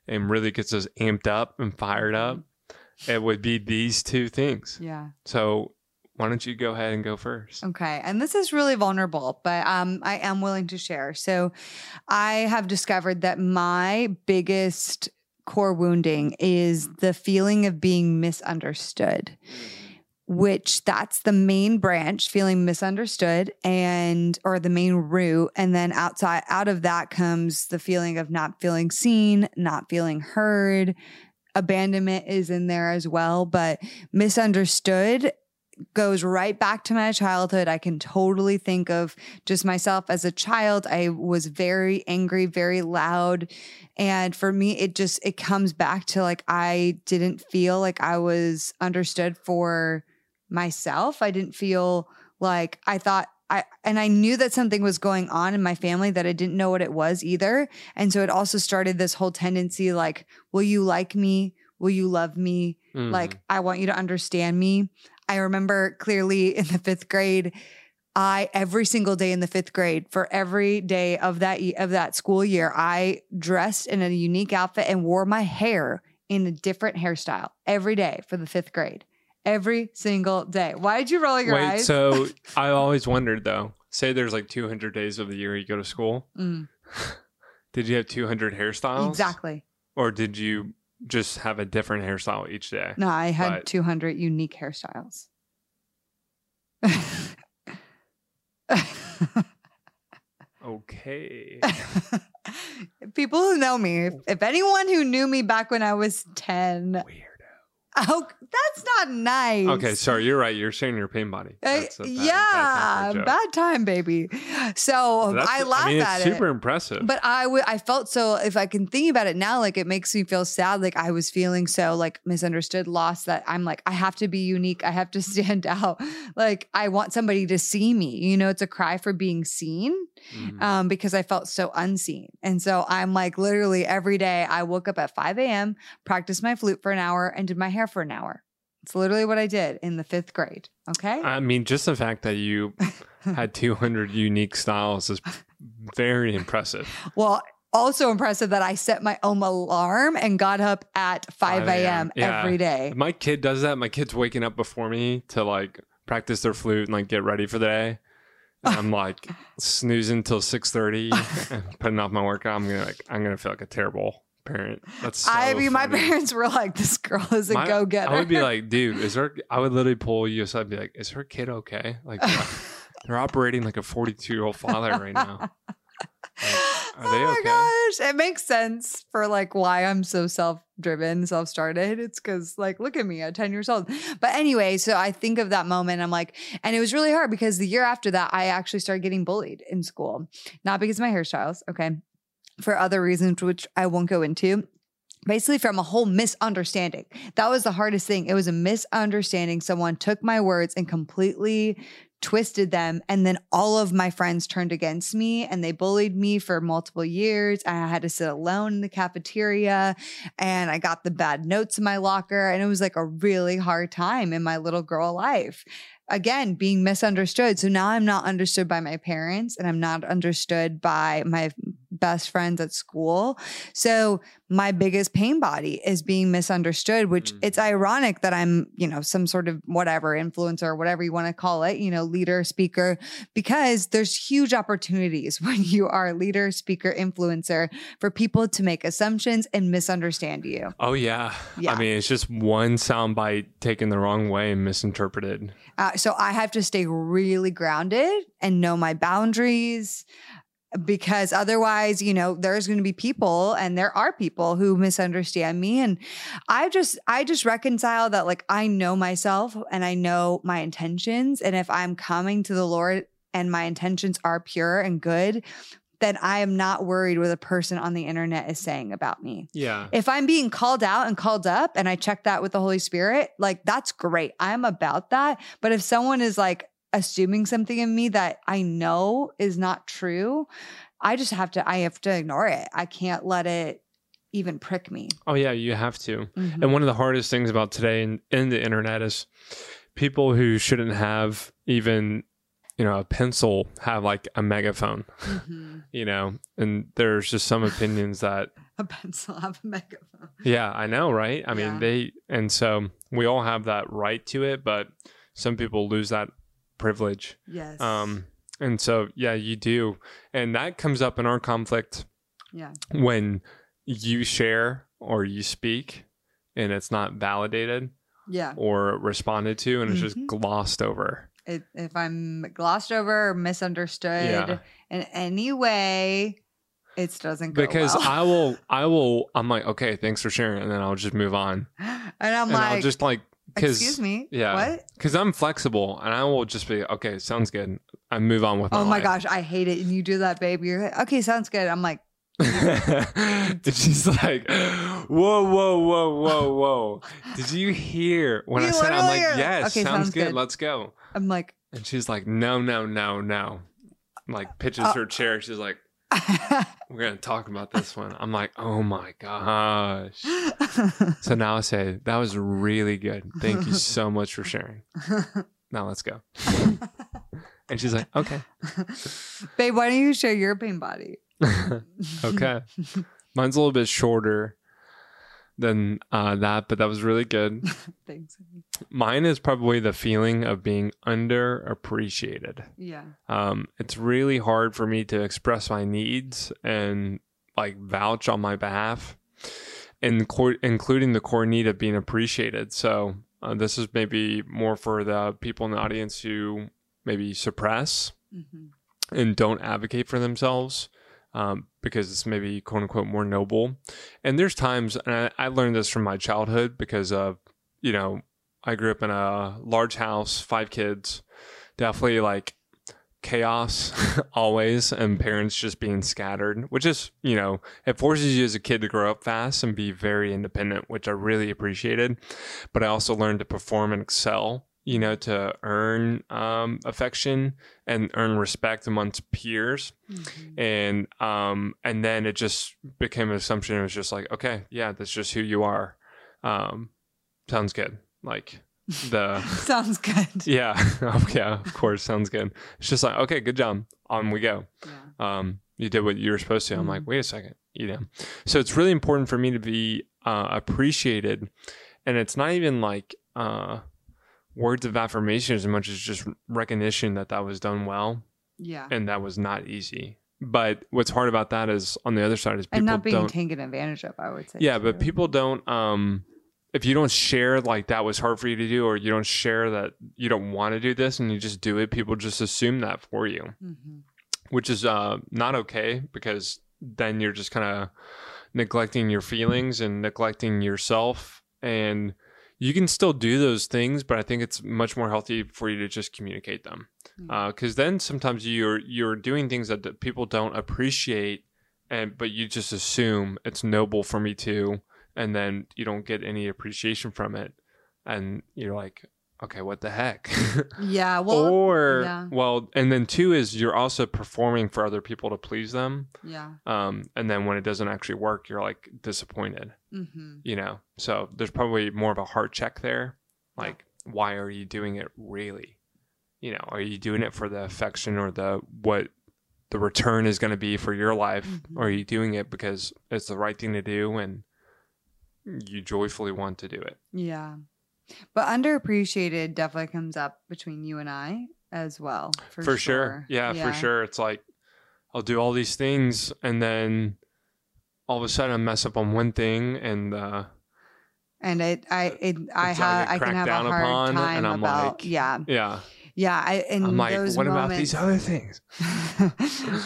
and really gets us amped up and fired up, mm-hmm. it would be these two things. Yeah. So why don't you go ahead and go first? Okay. And this is really vulnerable, but um, I am willing to share. So I have discovered that my biggest core wounding is the feeling of being misunderstood which that's the main branch feeling misunderstood and or the main root and then outside out of that comes the feeling of not feeling seen not feeling heard abandonment is in there as well but misunderstood goes right back to my childhood. I can totally think of just myself as a child. I was very angry, very loud. And for me, it just, it comes back to like, I didn't feel like I was understood for myself. I didn't feel like I thought I, and I knew that something was going on in my family that I didn't know what it was either. And so it also started this whole tendency like, will you like me? Will you love me? Mm. Like, I want you to understand me. I remember clearly in the fifth grade, I every single day in the fifth grade for every day of that of that school year, I dressed in a unique outfit and wore my hair in a different hairstyle every day for the fifth grade. Every single day. Why did you roll your Wait, eyes? so I always wondered though. Say there's like 200 days of the year you go to school. Mm. did you have 200 hairstyles? Exactly. Or did you just have a different hairstyle each day. No, I had but... 200 unique hairstyles. okay. People who know me, if, anyone who knew me back when I was 10, Weird. Oh, that's not nice. Okay, sorry, you're right. You're sharing your pain body. Uh, bad, yeah, bad time, bad time, baby. So that's, I laugh I mean, at it. Super impressive. But I, w- I felt so. If I can think about it now, like it makes me feel sad. Like I was feeling so like misunderstood, lost. That I'm like I have to be unique. I have to stand out. Like I want somebody to see me. You know, it's a cry for being seen. Mm-hmm. Um, because I felt so unseen. And so I'm like literally every day I woke up at 5 a.m., practiced my flute for an hour, and did my hair for an hour. It's literally what I did in the fifth grade. Okay. I mean, just the fact that you had 200 unique styles is very impressive. Well, also impressive that I set my own alarm and got up at 5 a.m. Yeah. every day. My kid does that. My kid's waking up before me to like practice their flute and like get ready for the day. and I'm like snoozing till six thirty and putting off my workout, I'm gonna like I'm gonna feel like a terrible parent. That's so I mean, my parents were like, "This girl is a My- go getter." I would be like, dude, is her? I would literally pull you aside, and be like, is her kid okay? Like, they're, operating like a 42 year old father right now. are they oh my okay? gosh, it makes sense for like why I'm so self-driven, self-started. It's because like, look at me at 10 years old. But anyway, so I think of that moment. I'm like, and it was really hard because the year after that, I actually started getting bullied in school, not because of my hairstyles, okay, for other reasons which I won't go into. Basically, from a whole misunderstanding. That was the hardest thing. It was a misunderstanding. Someone took my words and completely twisted them. And then all of my friends turned against me and they bullied me for multiple years. I had to sit alone in the cafeteria and I got the bad notes in my locker. And it was like a really hard time in my little girl life. Again, being misunderstood. So now I'm not understood by my parents and I'm not understood by my best friends at school. So my biggest pain body is being misunderstood, which Mm. it's ironic that I'm, you know, some sort of whatever influencer, or whatever you want to call it, you know, leader, speaker, because there's huge opportunities when you are a leader, speaker, influencer for people to make assumptions and misunderstand you. Oh yeah. Yeah. I mean, it's just one soundbite taken the wrong way and misinterpreted. Uh, so I have to stay really grounded and know my boundaries because otherwise, you know, there's going to be people and there are people who misunderstand me. And I just, I just reconcile that like I know myself and I know my intentions. And if I'm coming to the Lord and my intentions are pure and good, then I am not worried what a person on the internet is saying about me. Yeah. If I'm being called out and called up and I check that with the Holy Spirit, like that's great. I'm about that. But if someone is like assuming something in me that I know is not true, I just have to, I have to ignore it. I can't let it even prick me. Oh yeah, you have to. Mhm. And one of the hardest things about today in, in the internet is people who shouldn't have even, you know, a pencil have like a megaphone, Mhm. you know, and there's just some opinions that, A pencil, have a megaphone. yeah, I know, right? I Yeah. mean, they, and so we all have that right to it, but some people lose that privilege. Yes. Um, and so, yeah, you do. And that comes up in our conflict yeah. when you share or you speak and it's not validated Yeah. or responded to and it's Mhm. just glossed over. It, if I'm glossed over or misunderstood Yeah. in any way, it doesn't go Because well. I will, I will, I'm like, okay, thanks for sharing. And then I'll just move on. and I'm and like, I'll just like, cause, excuse me. yeah. What? Cause I'm flexible and I will just be, okay, sounds good. I move on with my Oh my gosh, I hate it. And you do that, babe. You're like, okay, sounds good. I'm like, she's like, whoa, whoa, whoa, whoa, whoa. Did you hear when You I said, I'm like, yes, Okay, sounds, sounds good. good. Let's go. I'm like, And she's like, no, no, no, no. Like pitches Uh, her chair. She's like, we're to talk about this one. I'm like, oh my gosh. So now I say, that was really good. Thank you so much for sharing. Now let's go. And she's like, okay. babe, why don't you share your pain body? okay. Mine's a little bit shorter than uh, that, but that was really good. Thanks. Mine is probably the feeling of being underappreciated. Yeah. Um, it's really hard for me to express my needs and like vouch on my behalf, and including the core need of being appreciated. So uh, this is maybe more for the people in the audience who maybe suppress hmm and don't advocate for themselves um, because it's maybe quote unquote more noble. And there's times, and I, I learned this from my childhood because of, you know, I grew up in a large house, five kids, definitely like chaos always, and parents just being scattered, which is, you know, it forces you as a kid to grow up fast and be very independent, which I really appreciated. But I also learned to perform and excel. You know, to earn um, affection and earn respect amongst peers Mm-hmm. and um and then it just became an assumption it was just like okay yeah that's just who you are um sounds good like the Sounds good. yeah oh, yeah of course sounds good it's just like okay good job on we go Yeah. um you did what you were supposed to i'm like Mhm. wait a second you know so it's really important for me to be uh appreciated and it's not even like uh words of affirmation as much as just recognition that that was done well Yeah. and that was not easy. But what's hard about that is on the other side is people And not being taken advantage of, I would say. yeah, but people don't. Um, if you don't share like that was hard for you to do, or you don't share that you don't want to do this, and you just do it, people just assume that for you, Mhm. which is uh not okay because then you're just kind of neglecting your feelings and neglecting yourself and you can still do those things but i think it's much more healthy for you to just communicate them. Because then sometimes you're you're doing things that, that people don't appreciate and but you just assume it's noble for me to and then you don't get any appreciation from it and you're like okay what the heck Yeah. Well, or yeah. well and then two is you're also performing for other people to please them yeah. um, and then when it doesn't actually work you're like disappointed hmm you know so there's probably more of a heart check there like why are you doing it really you know are you doing it for the affection or the what the return is going to be for your life Mhm. or are you doing it because it's the right thing to do and you joyfully want to do it Yeah. But underappreciated definitely comes up between you and I as well. For, for, sure. Yeah, for sure it's like i'll do all these things and then all of a sudden i mess up on one thing and uh And it, I, it, I have, I can have a hard upon, time and I'm about, like- yeah, yeah yeah. I, in i'm like those what about moments, these other things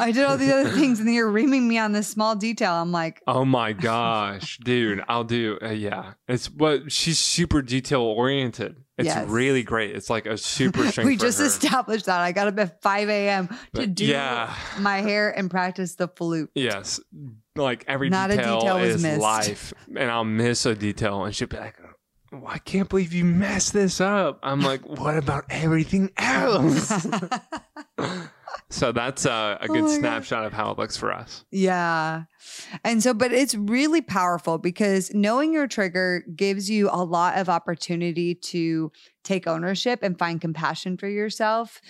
I did all these other things, and then you're reaming me on this small detail. I'm like, Oh my gosh, dude! I'll do. Uh, yeah, it's what she's super detail oriented. It's Yes. really great. It's like a super strength. we just her. established that. I got up at 5 a.m. to do yeah. my hair and practice the flute. Yes, like every Not a detail, detail was is missed. life, and I'll miss a detail, and she'll be like, oh, "I can't believe you messed this up." I'm like, "What about everything else?" so that's uh, a Oh good God. snapshot of how it looks for us. Yeah. And so, but it's really powerful because knowing your trigger gives you a lot of opportunity to take ownership and find compassion for yourself.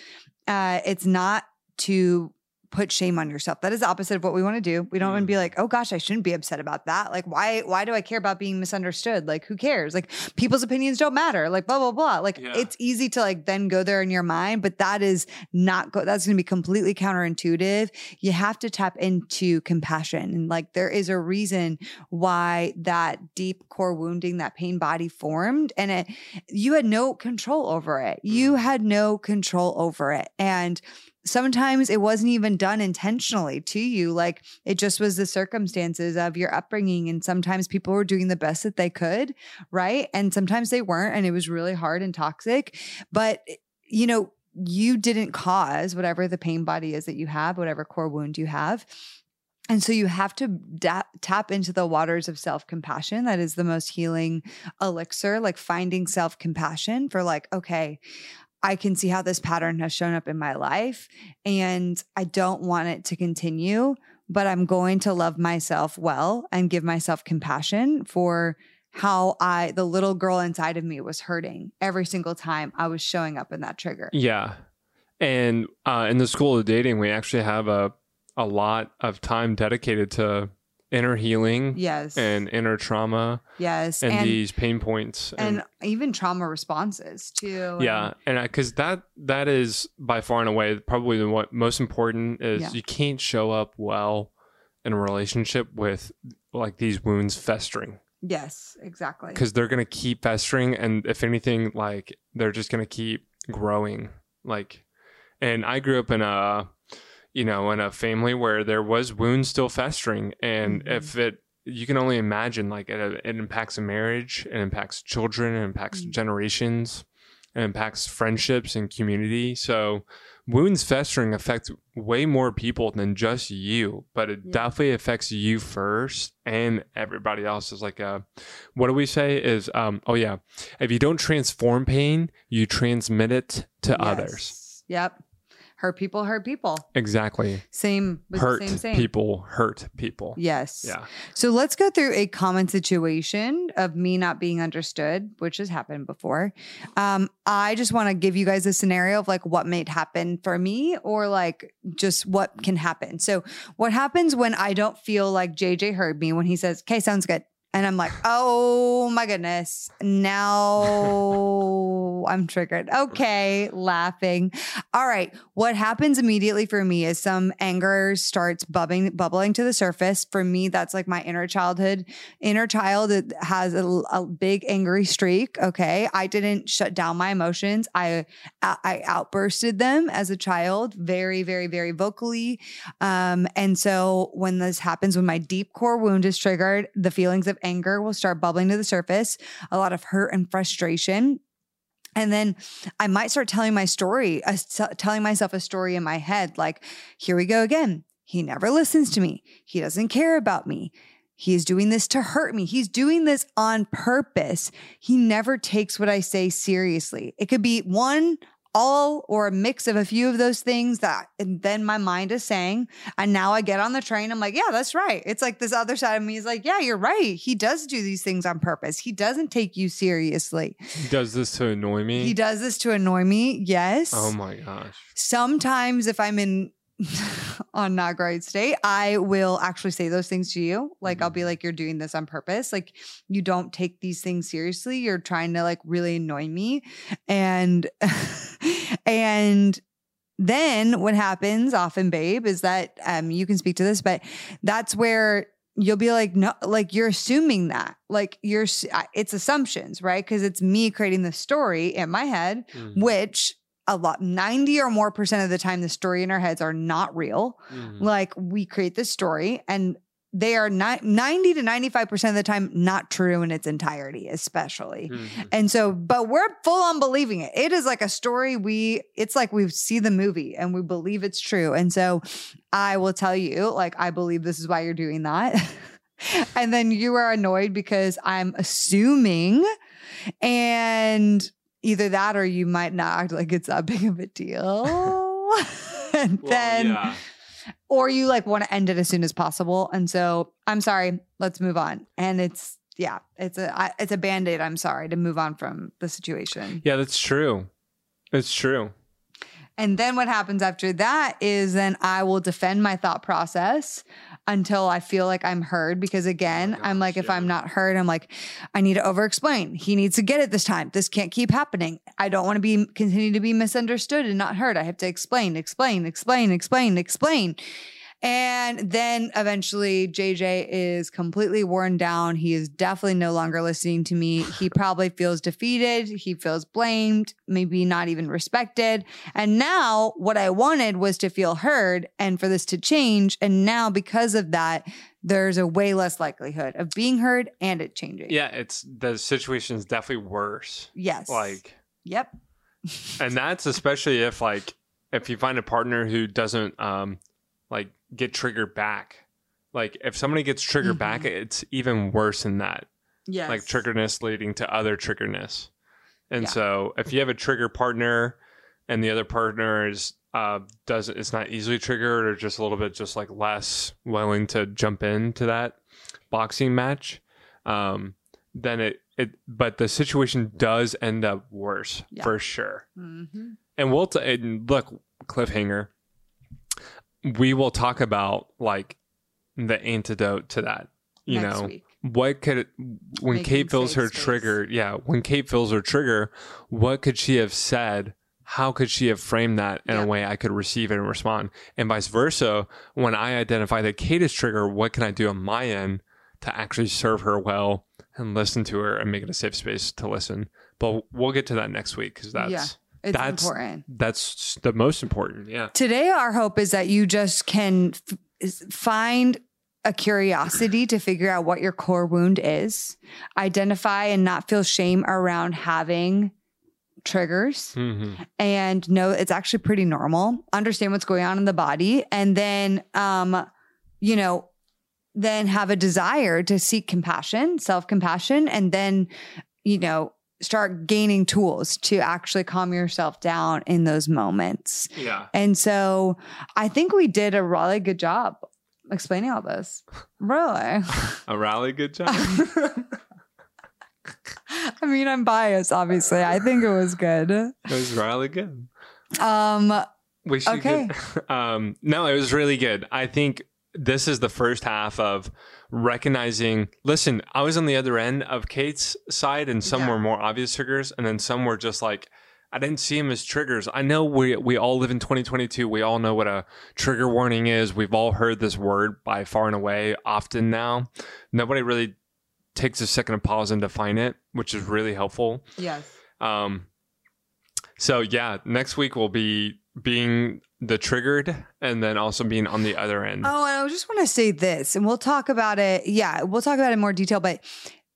Uh, it's not to put shame on yourself. That is the opposite of what we want to do. We don't want to be mm. like, oh gosh, I shouldn't be upset about that. Like, why, why do I care about being misunderstood? Like, who cares? Like, people's opinions don't matter. Like, blah, blah, blah. Like, Yeah. it's easy to like then go there in your mind, but that is not go that's gonna be completely counterintuitive you have to tap into compassion. And like there is a reason why that deep core wounding, that pain body formed, and it you had no control over it. You mm. had no control over it. And sometimes it wasn't even done intentionally to you. Like it just was the circumstances of your upbringing. And sometimes people were doing the best that they could, right? And sometimes they weren't. And it was really hard and toxic. But, eh, you know, you didn't cause whatever the pain body is that you have, whatever core wound you have. And so you have to da- tap into the waters of self compassion. That is the most healing elixir, like finding self compassion for, like, okay, I can see how this pattern has shown up in my life and I don't want it to continue, but I'm going to love myself well and give myself compassion for how I, the little girl inside of me was hurting every single time I was showing up in that trigger. Yeah. And uh, in the school of dating, we actually have a, a lot of time dedicated to inner healing Yes. and inner trauma yes. and, And, these pain points. and even trauma responses too. yeah, and because that that is by far and away probably the what most important is Yeah. you can't show up well in a relationship with like these wounds festering Yes, exactly. because they're gonna keep festering, and if anything, like they're just gonna keep growing. Like, and I grew up in a, you know, in a family where there was wounds still festering, and Mhm. if it, you can only imagine, like it, it impacts a marriage, it impacts children, it impacts Mhm. generations, it impacts friendships and community. So. Wounds festering affect way more people than just you, but it Yeah. definitely affects you first and everybody else. Is like a, what do we say? Is um, oh yeah, if you don't transform pain, you transmit it to others. Yep. Hurt people hurt people. Exactly. Same hurt the same same. people hurt people. Yes. Yeah. So let's go through a common situation of me not being understood, which has happened before. Um, I just want to give you guys a scenario of like what might happen for me or like just what can happen. So, what happens when I don't feel like JJ heard me when he says, Okay, sounds good. And I'm like, oh my goodness. Now I'm triggered. Okay, laughing. All right. What happens immediately for me is some anger starts bubbling, bubbling to the surface. For me, that's like my inner childhood. Inner child has a, a big angry streak. Okay, I didn't shut down my emotions. I I outbursted them as a child, very, very, very vocally. Um, and so when this happens, when my deep core wound is triggered, the feelings of anger will start bubbling to the surface. A lot of hurt and frustration and then I might start telling my story, uh, telling myself a story in my head like, here we go again. He never listens to me. He doesn't care about me. He's doing this to hurt me. He's doing this on purpose. He never takes what I say seriously. It could be one all or a mix of a few of those things that and then my mind is saying and now i get on the train i'm like yeah that's right. It's like this other side of me is like yeah you're right. He does do these things on purpose. He doesn't take you seriously. He does this to annoy me? He does this to annoy me yes. Oh my gosh. Sometimes if i'm in on not great state, I will actually say those things to you. Like mm-hmm. I'll be mm-hmm. like, you're doing this on purpose. Like you don't take these things seriously. You're trying to like really annoy me. And and then what happens often, babe, is that um you can speak to this, but that's where you'll be like no like you're assuming that like you're it's assumptions right because it's me creating the story in my head mm-hmm. which a lot 90 or more percent of the time the story in our heads are not real. Mm-hmm. like we create this story and they are not 90 to 95% of the time not true in its entirety especially. Mm-hmm. and so but we're full on believing it. It is like a story we it's like we see the movie and we believe it's true. And so i will tell you like i believe this is why you're doing that. And then you are annoyed because i'm assuming and either that or you might not act like it's that big of a deal. and well, then yeah. or you like want to end it as soon as possible. And so I'm sorry, let's move on. And it's yeah, it's a it's a band-aid, I'm sorry, to move on from the situation. Yeah, that's true. It's true. And then what happens after that is then I will defend my thought process until I feel like I'm heard. Because again, oh I'm like, if I'm not heard, I'm like, I need to over explain. He needs to get it this time. This can't keep happening. I don't want to be continue to be misunderstood and not heard. I have to explain, explain, explain, explain, explain. And then eventually JJ is completely worn down. He is definitely no longer listening to me. He probably feels defeated. He feels blamed, maybe not even respected. And now what I wanted was to feel heard and for this to change. And now because of that, there's a way less likelihood of being heard and it changing. Yeah, it's the situation is definitely worse. Yes. Like, yep. and that's especially if like if you find a partner who doesn't um like get triggered back. Like if somebody gets triggered mm-hmm. back, it's even worse than that. Yeah. Like triggerness leading to other triggerness. And yeah. so if you have a trigger partner and the other partner is uh doesn't it's not easily triggered or just a little bit just like less willing to jump into that boxing match, um, then it it but the situation does end up worse yeah. for sure. Mm-hmm. And we'll t- and look cliffhanger we will talk about like the antidote to that. You Next know, week. what could when Making Kait feels her space. trigger? Yeah, when Kait feels her trigger, what could she have said? How could she have framed that in a way I could receive it and respond? And vice versa, when I identify that Kait is trigger, what can I do on my end to actually serve her well and listen to her and make it a safe space to listen? But we'll get to that next week because that's yeah. It's that's, important. That's the most important. Yeah. Today, our hope is that you just can f- find a curiosity to figure out what your core wound is, identify and not feel shame around having triggers mm-hmm. and know it's actually pretty normal understand what's going on in the body and then um you know then have a desire to seek compassion self-compassion and then you know start gaining tools to actually calm yourself down in those moments. Yeah. And so I think we did a really good job explaining all this. Really. a really good job. I mean, I'm biased, obviously. I think it was good. It was really good. Um we should okay. Get, um no, it was really good. I think this is the first half of recognizing. Listen, I was on the other end of Kait's side, and some Yeah. were more obvious triggers, and then some were just like. I didn't see them as triggers. I know we we all live in 2022. We all know what a trigger warning is. We've all heard this word by far and away often now. Nobody really takes a second to pause and define it, which is really helpful. Yes. Um, so yeah, next week will be being the triggered and then also being on the other end. Oh, and I just want to say this, and we'll talk about it. Yeah, we'll talk about it in more detail. But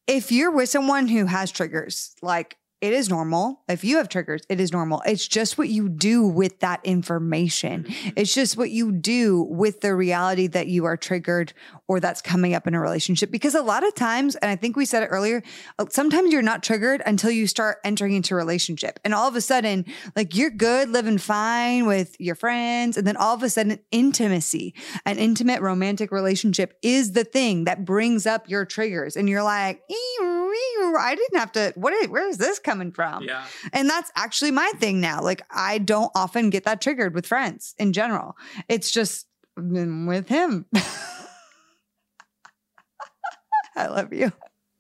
if you're with someone who has triggers, like it is normal. If you have triggers, it is normal. It's just what you do with that information. It's just what you do with the reality that you are triggered or that's coming up in a relationship. Because a lot of times, and I think we said it earlier, uh, sometimes you're not triggered until you start entering into a relationship. And all of a sudden, like you're good, living fine with your friends. And then all of a sudden, intimacy, an intimate romantic relationship is the thing that brings up your triggers. And you're like, "Ew, ew, I didn't have to, what is, where is this coming from? yeah. And that's actually my thing now. Like I don't often get that triggered with friends in general. It's just with him. I love you.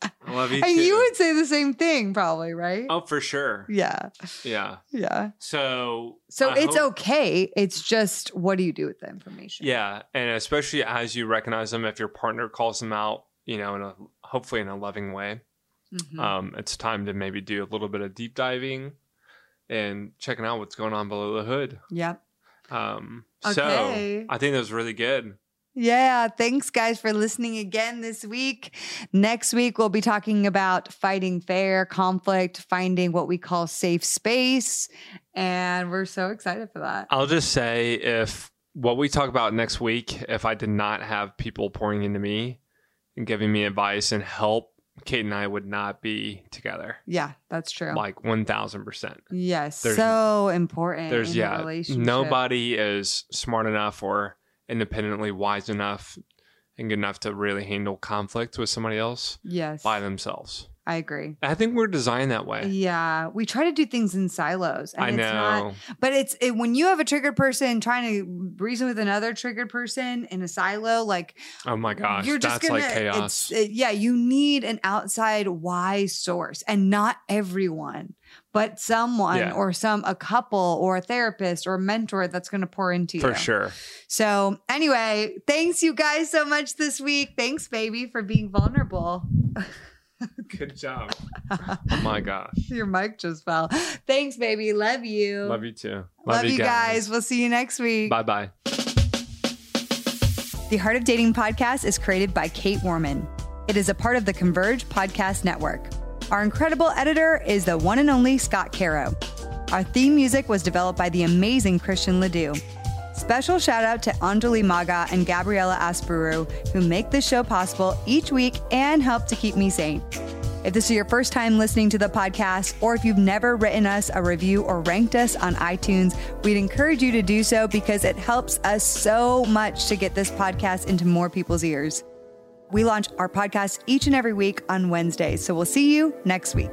I love you And too. you would say the same thing, probably, right? oh, for sure. Yeah. Yeah. Yeah. So So I it's hope- okay. It's just what do you do with the information? Yeah, and especially as you recognize them, if your partner calls them out, you know, in a hopefully in a loving way, Mhm. um, it's time to maybe do a little bit of deep diving and checking out what's going on below the hood. Yep. Um, Okay. So I think that was really good. Yeah. Thanks, guys, for listening again this week. Next week, we'll be talking about fighting fair, conflict, finding what we call safe space. And we're so excited for that. I'll just say if what we talk about next week, if I did not have people pouring into me and giving me advice and help, Kait and I would not be together. Yeah, that's true. Like one thousand percent. yes. there's- so important. There's in yeah, relationship. nobody is smart enough or independently wise enough and good enough to really handle conflict with somebody else Yes. by themselves. I agree. I think we're designed that way. Yeah, we try to do things in silos. And I it's know. Not, but it's it, when you have a triggered person trying to reason with another triggered person in a silo, like oh my gosh, you're just that's gonna, like chaos. It's, it- yeah, you need an outside wise source, and not everyone, but someone Yeah. or some a couple or a therapist or a mentor that's going to pour into you For sure. So anyway, thanks you guys so much this week. Thanks, baby, for being vulnerable. Good job. oh my gosh. Your mic just fell. Thanks, baby. Love you. Love you too. Love, you guys. We'll see you next week. Bye bye. The Heart of Dating podcast is created by Kait Warman. It is a part of the Converge Podcast Network. Our incredible editor is the one and only Scott Caro. Our theme music was developed by the amazing Christian Ledoux. Special shout out to Anjali Maga and Gabriella Asperu, who make this show possible each week and help to keep me sane. If this is your first time listening to the podcast, or if you've never written us a review or ranked us on iTunes, we'd encourage you to do so because it helps us so much to get this podcast into more people's ears. We launch our podcast each and every week on Wednesdays, so we'll see you next week.